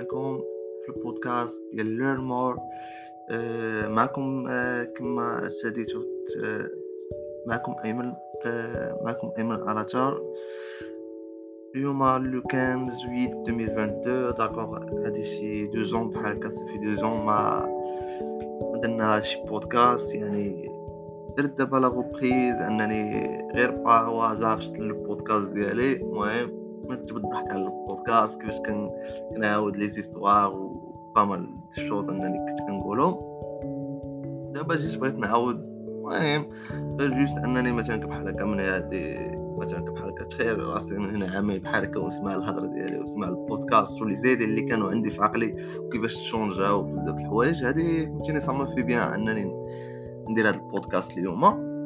عليكم في البودكاست ديال ليرن مور آه معكم آه كما ساديتو آه معكم ايمن معكم ايمن الاتار اليوم لو 15 جويت 2022 داكوغ هادي شي دو زون بحال هكا صافي دو زون ما درنا شي بودكاست يعني درت دابا لا روبريز أنني غير با هازار شفت البودكاست ديالي. المهم نتجب الضحك على البودكاست كيفاش كنعاود لي زيستوار بامال شوز أنني كنت كنقولهم دابا جيت بغيت نعاود. المهم غير جوست أنني مثلا بحال هكا من هادي مثلا بحال هكا تخيل راسي من هنا عامي بحال هكا وسمع الهضرة ديالي وسمع البودكاست ولي زيد اللي كانوا عندي في عقلي وكيفاش تشونجاو بزاف الحوايج. هادي فهمتيني صامي في بيان أنني ندير هاد البودكاست اليوم.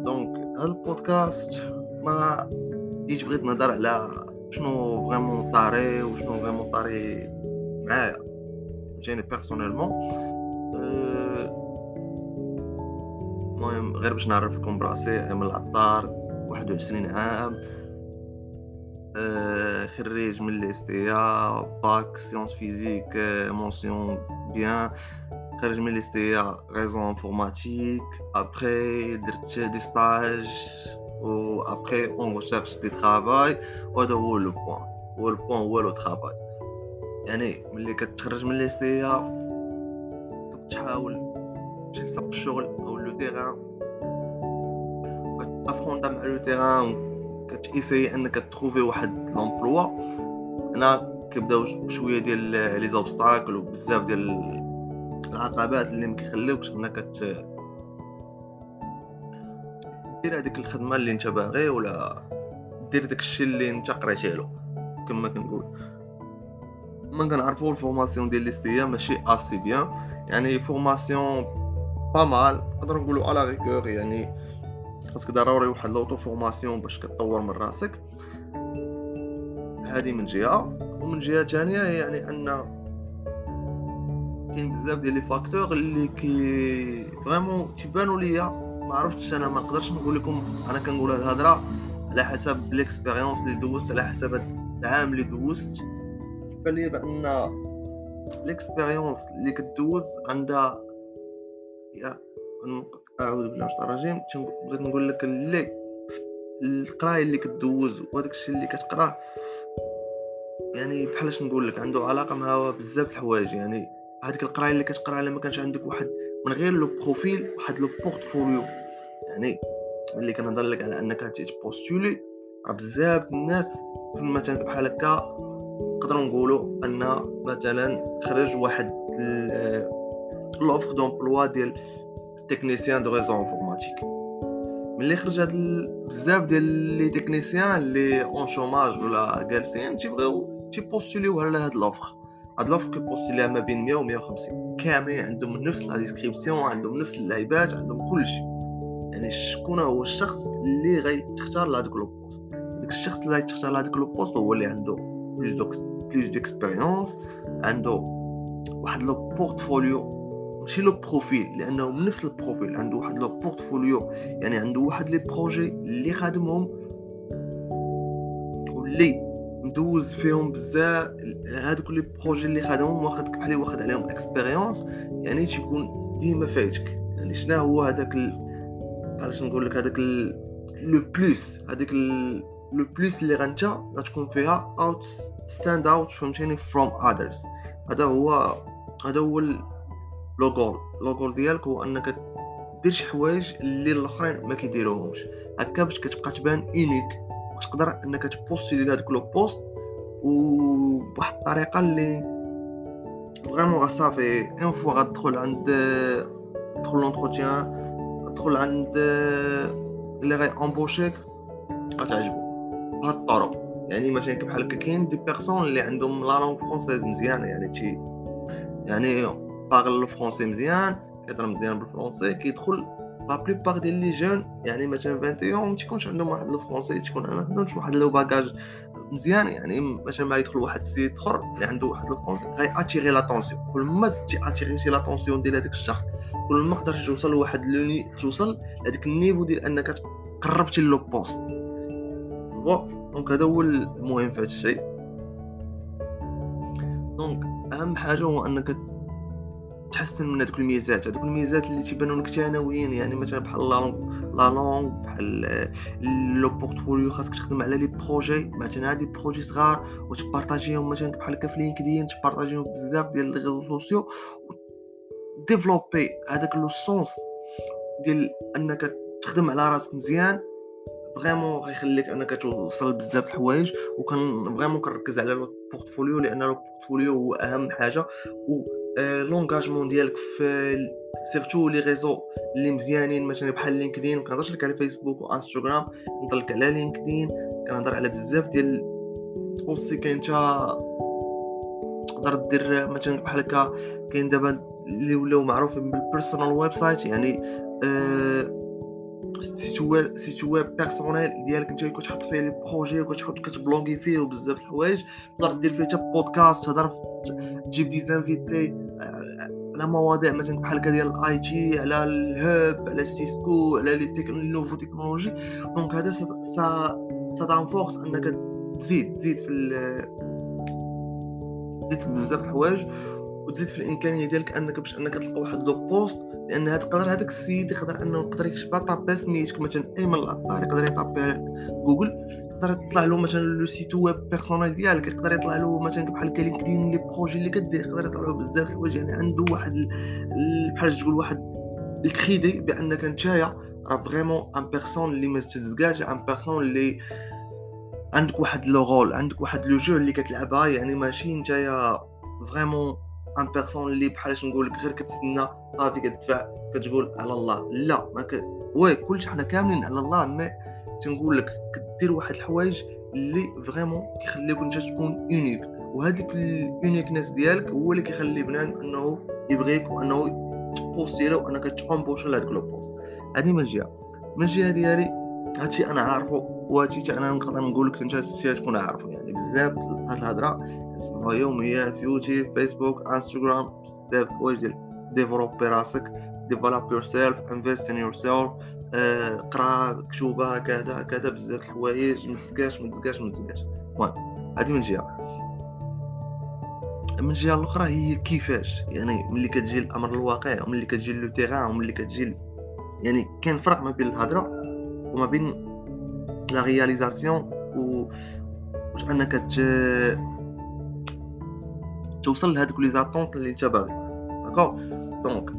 دونك هاد البودكاست ما جيت بغيت نهضر على شنو فريمون طاري وشنو فريمون طاري معايا جاني بيرسونيلمون المهم غير باش نعرف لكم براسي من العطار واحد وعشرين عام. أه خريج من ليستيا باك سيونس فيزيك مونسيون بيان خرج من ليستيا ريزون انفورماتيك après درت des stages و après en recherche de travail وهذا هو le point هو le point هو le travail يعني ملي كتخرج من ليستيا تحاول تمشي لسوق الشغل أو le terrain كت affronterا مع le terrain كت essayer انك ت trouver واحد l'emploi هنا كيبداو شوية ديال les obstacles وبزاف ديال العقبات اللي ما كيخليوكش انك دير هذيك الخدمة اللي انت باغي ولا دير داك الشيء اللي انت قريتي له كما كنقول. ما كنعرفوا الفورماسيون ديال ليستيا ماشي اسي بيان يعني فورماسيون با مال نقدر نقولوا على ريغور يعني خاصك ضروري واحد لوطو فورماسيون باش كتطور من راسك. هذه من جهة. ومن جهة ثانية يعني أن كاين بزاف ديال les facteurs اللي كي vraiment تيبانوا ليا ما عرفتش أنا ما نقدرش نقول لكم أنا كنقول هاد الهضره على حسب l'expérience اللي دوزت على حسب العام اللي دوزت. بان لي بأن l'expérience اللي كدوز عندها يا أعوذ بالله من الشيطان الرجيم. بغيت نقول لك؟ اللي القرايه اللي كدوز وهداك الشيء اللي كتقراه يعني بحالاش نقول لك؟ عنده علاقة مع بزاف الحوايج. يعني هذيك القرايه اللي كتقرأ إلا ما كانش عندك واحد من غير le profil واحد le portfolio يعني ملي كنهضر لك على أنك ت postuler راه بزاف الناس في مثلا بحال هكا نقدروا نقولوا أن مثلا خرج واحد l'offre d'emploi ديال technicien de réseaux informatiques ملي خرج هاد بزاف ديال les techniciens اللي en chômage ولا جالسين تيبغيو تي postulerيو على هاد l'offre هاد l'offre كي postulerيها ما بين 100 و 150 كاملين عندهم نفس la description عندهم نفس اللعيبات عندهم كلشي يعني شكون هو الشخص اللي غيتختار لهادوك les postes؟ داك الشخص اللي غيتختار لهادوك les postes هو اللي عنده plus دوكس plus d'expérience عنده واحد le portfolio ماشي le profil لأنه من نفس ال profil عنده واحد le portfolio. يعني عنده واحد les projets اللي خادمهم واللي ندوز فيهم بزاف هادوك les projets اللي خادمهم واخد بحال واخد عليهم expérience يعني تيكون ديما فايتك. يعني شنو هو هذاك علاش نقول لك هذاك le plus هذاك le plus اللي غنتا غتكون فيها out stand out فهمتيني from others هذا هو هذا هو le goal le goal ديالك هو أنك دير شي حوايج اللي الآخرين ما كيديروهمش. هكا باش كتبقى تبان اونيك وتقدر إنك تبوستي لهادوك لو بوست وبواحد الطريقة اللي فريمون صافي اون فوا غتدخل عند تدخل لونتروتيان تدخل عند اللي غي امبوشيك غتعجبو. بهاد الطرق. يعني مثلا بحال هكا كاين دي بيرسون اللي عندهم لا لونغ فرونسيز مزيانه يعني تي يعني باغل الفرونسي مزيان كيهضر مزيان بالفرونسي كيدخل la plupart ديال les jeunes يعني مثلا 21 ما تيكونش عندهم واحد الفرونسي تكون أنا عندهمش واحد le bagage مزيان يعني مثلا ما يدخل واحد السيد آخر اللي عنده واحد الفرونسي غي attirer l'attention كل ما زدتي attirer يتي l'attention ديال هذاك الشخص كل ما قدرتي توصل لواحد le ni توصل لهذاك ال niveau ديال أنك قربتي le poste. donc هذا هو المهم في هذا الشيء. donc أهم حاجة هو أنك تحسن من هذوك الميزات. هذوك الميزات اللي تيبانوا لك ثانويين يعني مثلا بحال la langue بحال le portfolio خاصك تخدم على les projets. مثلا ها des projets صغار وت partager هم مثلا بحال في لينكدين ت partager هم بزاف ديال les réseaux sociaux développer هذاك le sens ديال أنك تخدم على راسك مزيان. vraiment غيخليك أنك توصل بزاف الحوايج وكان vraiment كنركز على ال portfolio لأن ال portfolio هو أهم حاجة. و l'engagement ديالك في surtout les réseaux اللي مزيانين مثلا بحال لينكدين ما كنهضرش لك على فيسبوك وانستغرام نهضر لك على لينكدين كنهضر على بزاف ديال aussi كاين تا تقدر دير مثلا بحال هكا كاين دابا اللي ولاو معروفين بال personal website يعني آه website و web personnel ديالك انت كتحط فيه les projets وكتحط كتبلوغي فيه وبزاف الحوايج تقدر دير فيه حتى بودكاست تهضر تجيب des invités. على مواضيع مثلا بحال هكا ديال ال IT على الهوب على Cisco على les nouveaux technologies. donc هذا ça ça t'enforce إنك تزيد تزيد في تزيد في بزاف الحوايج وتزيد في الإمكانية ديالك إنك باش إنك تلقى واحد le poste. لأن هذا يقدر هذاك السيد يقدر إنه يقدر يكشف taper سميتك مثلا ايمن العطار يقدر ي taper جوجل. يقدر يطلع له مثلا le site web personnel ديالك يقدر يطلع له مثلا بحال هكا لينكدين les projets اللي كدير يقدر يطلع له بزاف الحوايج. يعني عنده واحد بحال تقول واحد الكريدي بأنك نتايا راه vraiment une personne اللي ما تزكاش une personne اللي عندك واحد le rôle عندك واحد le jeu اللي كتلعبها. يعني ماشي نتايا vraiment une personne اللي بحال نقول لك غير كتسنى صافي كتدفع كتقول على الله. لا ما ك... وي كلشي حنا كاملين على الله mais تنقول لك كدير واحد الحوايج اللي vraiment كيخليوك انت تكون unique وهذيك ال uniqueness ديالك هو اللي كيخلي بنادم أنه يبغيك وأنه ت poster له وأنك t'embauche لهذاك le poste. هذه من جهة. من جهة ديالي هادشي أنا عارفه وهادشي أنا نقدر نقول لك أنت تكون عارفه. يعني بزاف هاد الهضرة يوميات يوتيوب فيسبوك إنستغرام بزاف حوايج développer راسك develop yourself invest in yourself قرا كتوبة كذا كذا بزاف الحوايج ما تزكاش ما تزكاش ما تزكاش المهم هذه من جهة. من الجهه الأخرى هي كيفاش؟ يعني ملي كتجي الامر الواقع وملي كتجي le terrain وملي كتجي يعني كاين فرق ما بين الهضرة وما بين la réalisation و واش أنك ت... توصل لهذوك les attentes اللي أنت باغي. donc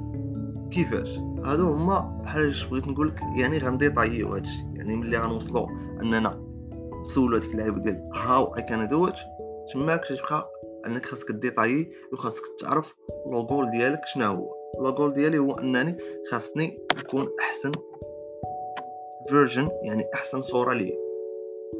كيفاش؟ هادو هما بحال بغيت نقول لك يعني غن détailler و هادشي يعني ملي غنوصلو أننا نسولو هاديك اللعيبة ديال how I can do it تماك تبقى أنك خاصك détailler وخاصك تعرف le goal ديالك شنو هو. le goal ديالي هو أنني خاصني نكون أحسن version يعني أحسن صورة ليا.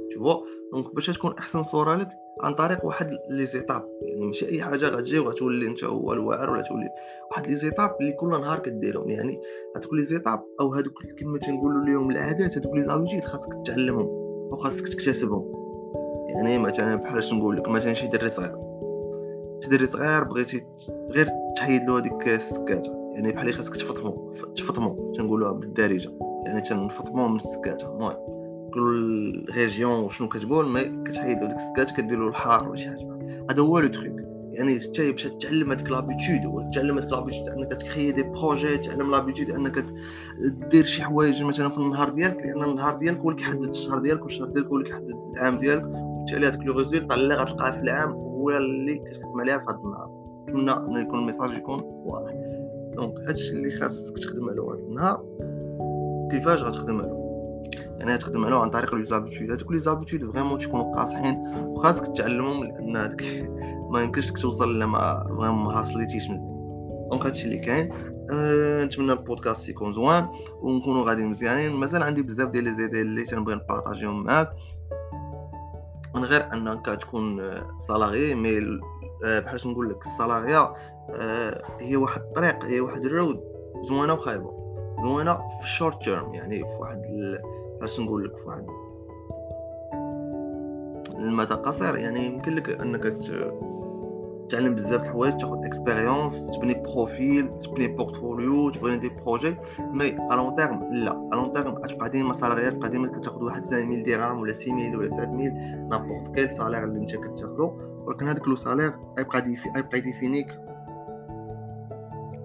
تشوفو donc باش تكون أحسن صورة لك عن طريق واحد les étapes يعني ماشي أي حاجة غتجي وغتولي انت هو الواعر ولا تولي. واحد les étapes اللي كل نهار كديرهم يعني هذوك les étapes أو هذوك كما تنقولوا لهم العادات هذوك les habitudes خاصك تعلمهم وخاصك تكتسبهم. يعني مثلا بحال نقول لك مثلا شي دري صغير. شي دري صغير بغيتي غير تحيد له هذيك السكاتة. يعني بحال خاصك تفطمو تفطمو تنقولوها بالدارجة. يعني تنفطمو من السكاتة. المهم. كل région شنو كتقول ما كتحيد ديك السكات كدير له الحار ولا شي حاجة. هذا هو le truc يعني حتى باش تعلم هذيك l'habitude وتعلم هذيك l'habitude أنك ت créer des projets تعلم l'habitude أنك دير شي حوايج مثلا في النهار ديالك لأن النهار ديالك هو اللي كيحدد الشهر ديالك والشهر ديالك هو اللي كيحدد العام ديالك وبالتالي هذاك le résultat اللي غتلقاه في العام هو اللي كتخدم عليها في هذا النهار. نتمنى ان يكون ال message يكون واضح. donc هادشي اللي خاصك تخدم عليه هذا النهار كيفاش غتخدم عليه؟ يعني تخدم عليه عن طريق les habitudes هادوك les habitudes vraiment تكونوا قاصحين وخاصك تعلمهم لأن هذاك ما يمكنش توصل إلا ما vraiment ما حاصليتيش مزيان. donc هادشي اللي كاين. أه نتمنى البودكاست يكون زوين ونكونوا غادي مزيانين. مازال عندي بزاف ديال les idées اللي تنبغي ن partager هم معاك. من غير أنك تكون salarié mais أه بحال نقول لك ال salariat أه هي واحد الطريق هي واحد ال road زوينة وخايبة. زوينة في ال short term يعني في واحد باش نقول لك واحد. المدى قصير يعني يمكن لك أنك تعلم بزاف د الحوايج تاخذ expérience تبني profil تبني portfolio تبني des projets mais à long terme لا. à long terme غتبقى ديما salariat قديما كتاخذ واحد 5000 درهم ولا 6000 ولا 7000 n'importe quel salaire اللي انت كتاخذو ولكن هذاك le salaire غيبقى défi غيبقى ديفينيك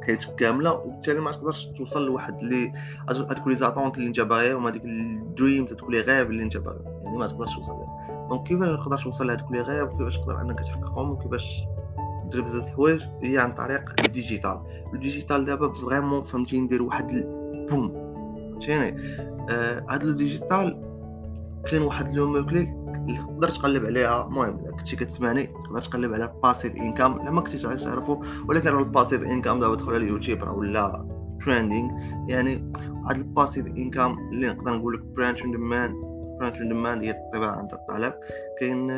حياتك كاملة وبالتالي ما تقدرش توصل لواحد لي هذوك les attentes اللي انت باغيهم هذيك ال dreams هذوك les rêves اللي انت باغي. يعني ما تقدرش توصل لها donc كيفاش تقدر توصل لهذوك les rêves وكيفاش تقدر إنك تحققهم وكيفاش دير بزاف الحوايج؟ هي عن طريق ال digital. ال digital دابا vraiment فهمتي ندير واحد ال boom فهمتيني؟ آه هاد le digital كاين واحد le mot clé اللي تقدر تقلب عليها. المهم الا كنتي كتسمعني تقدر تقلب على passive income لا ما كنتيش تعرفو ولكن ال passive income دابا دخل على اليوتيوب راه ولا trending يعني هاد ال passive income اللي نقدر نقول لك print on demand print on demand هي الطباعه عند الطلب. كاين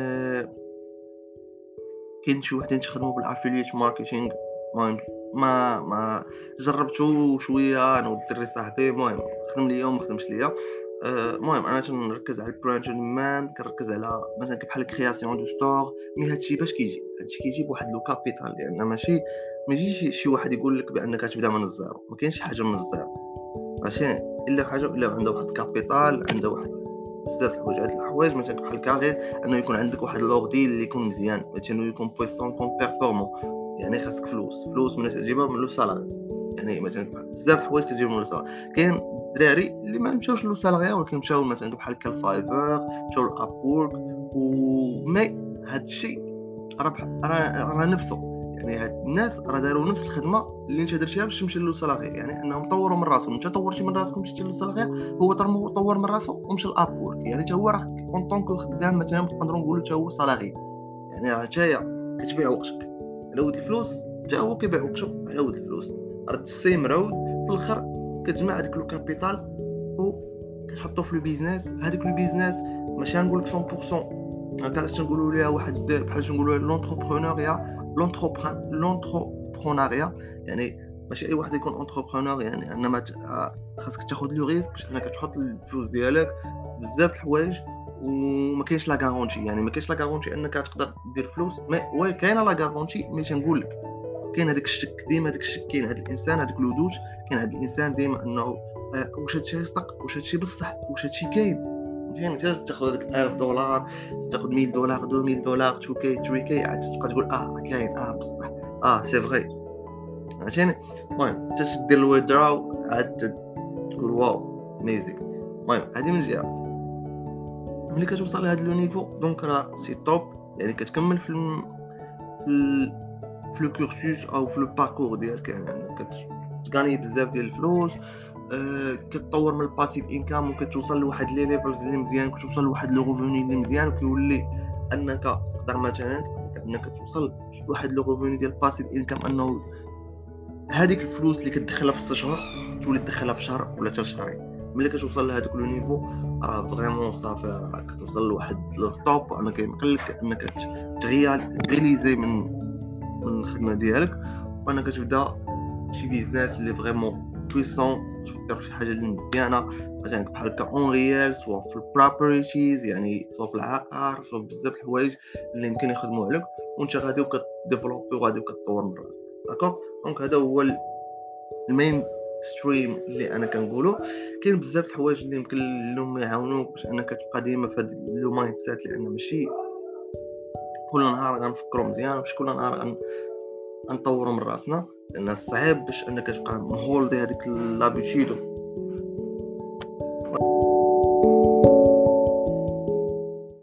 كاين شي وحدين تخدموا بال affiliate marketing المهم ما ما جربتو شوية أنا والدري صاحبي. المهم خدم ليا وما خدمش ليا. المهم أنا تنركز على ال print on demand كنركز على مثلا بحال création de store. mais هادشي باش كيجي؟ هادشي كيجي بواحد le capital لأن ماشي ما يجيش شي واحد يقول لك بأنك تبدا من ال zéro ما كاينش حاجة من ال zéro ماشي؟ إلا حاجة إلا عنده واحد capital عنده واحد بزاف الحوايج. هاد الحوايج مثلا بحال كاغير أنه يكون عندك واحد l'ordi اللي يكون مزيان. مثلا يكون puissant يكون performant يعني خاصك فلوس. فلوس من تجيبها من le salariat. يعني مثلا بزاف الحوايج كتجيب من le salariat كاين الدراري اللي ما مشاوش le salariat ولكن مشاو مثلا بحال كال Fiverr مشاو ل Upwork و mais هاد الشيء راه راه نفسه. يعني هاد الناس راه داروا نفس الخدمة اللي انت درتيها باش تمشي le salariat يعني انهم طوروا من راسهم. انت طورتي من راسك ومشيتي le salariat هو طور من راسه ومشى ل Upwork يعني حتى هو راه en tant que خدام مثلا نقدروا نقولوا حتى هو salarié يعني راه نتايا كتبيع وقتك. على ود الفلوس حتى هو كيبيع وقته على ود الفلوس. راه ال same road في الآخر كتجمع هذاك le capital كتحطو في le business. هذاك le business ماشي غنقول لك 100% هكا علاش تنقولوا ليها واحد بحال تنقولوا l'entrepreneuriat l'entrepreneuriat يعني ماشي أي واحد يكون entrepreneur يعني انما خاصك تاخذ le risque باش أنك تحط الفلوس ديالك بزاف الحوايج وما كاينش la garantie يعني ما كاينش la garantie أنك تقدر دير فلوس mais oui كاينة la garantie mais تنقول لك. كاين هذاك الشك ديما هذاك الشك كاين هذا الإنسان هذاك ال doute كاين هذا الإنسان ديما إنه آه واش هادشي يصدق واش هادشي بصح واش هادشي كاين. فهمتي انت تاخذ هذاك 1000 دولار تاخذ 1000 دولار 2000 دولار 2 K 3 K عاد تبقى تقول آه كاين آه بصح. آه c'est vrai. فهمتيني؟ المهم انت تدير ال withdraw عاد تقول wow amazing المهم هذه من جهة. ملي كتوصل لهذا le niveau donc راه c'est top يعني كتكمل في الم... في في le cursus أو في le parcours ديالك يعني كت gagner بزاف ديال الفلوس أه كتطور من ال passive income وكتوصل لواحد les levels اللي مزيان كتوصل لواحد le revenu اللي مزيان وكيولي أنك تقدر مثلا إنك توصل لواحد le revenu ديال ال passive income أنه هذيك الفلوس اللي كتدخلها في الشهر تولي تدخلها في شهر ولا حتى شهرين. ملي كتوصل لهذاك le niveau راه vraiment صافي راه كتوصل لواحد le top أنا كيمكنلك أنك ت réal résilier من من الخدمه ديالك وأنا كتبدا شي business اللي vraiment puissant تفكر في حاجة اللي مزيانة مثلا بحال هكا en real soit في ال properties يعني soit في العقار soit بزاف الحوايج اللي يمكن يخدموا عليك وأنت غادي وك développer وغادي وكتطور من راسك. d'accord donc هذا هو ال mainstream اللي أنا كنقولو كاين بزاف الحوايج اللي يمكن لهم يعاونوك باش أنك تبقى ديما في هذا le mindset لأن ماشي كل نهار غنفكروا مزيان ماشي كل نهار غنطوروا من رأسنا. لأن صعيب باش أنك تبقى م holdي هذيك l'habitude